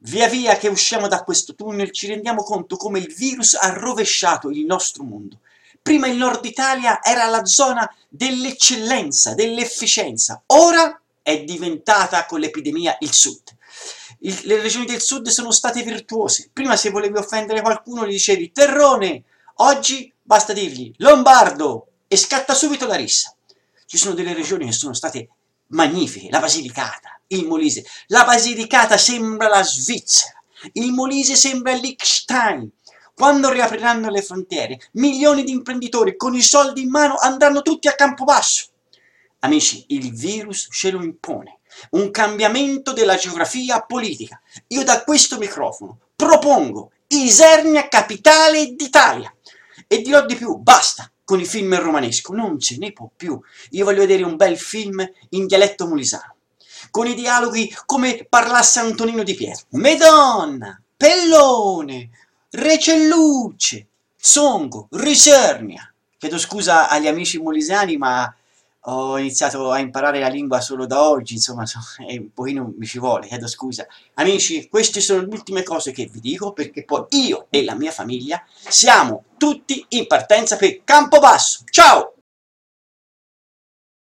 Via via che usciamo da questo tunnel ci rendiamo conto come il virus ha rovesciato il nostro mondo. Prima il nord Italia era la zona dell'eccellenza, dell'efficienza, ora è diventata con l'epidemia il sud. Il, le regioni del sud sono state virtuose. Prima se volevi offendere qualcuno gli dicevi terrone, oggi basta dirgli lombardo e scatta subito la rissa. Ci sono delle regioni che sono state magnifiche, la Basilicata, il Molise. La Basilicata sembra la Svizzera, il Molise sembra Liechtenstein. Quando riapriranno le frontiere, milioni di imprenditori con i soldi in mano andranno tutti a Campobasso. Amici, il virus ce lo impone, un cambiamento della geografia politica. Io da questo microfono propongo Isernia capitale d'Italia. E dirò di più, basta con i film in romanesco, non ce ne può più. Io voglio vedere un bel film in dialetto mulisano, con i dialoghi come parlasse Antonino Di Pietro. Medonna, Pellone, Recelluce, Songo, Risernia. Chiedo scusa agli amici mulisani, ma ho iniziato a imparare la lingua solo da oggi, insomma, e un pochino mi ci vuole, chiedo scusa. Amici, queste sono le ultime cose che vi dico, perché poi io e la mia famiglia siamo tutti in partenza per Campobasso. Ciao!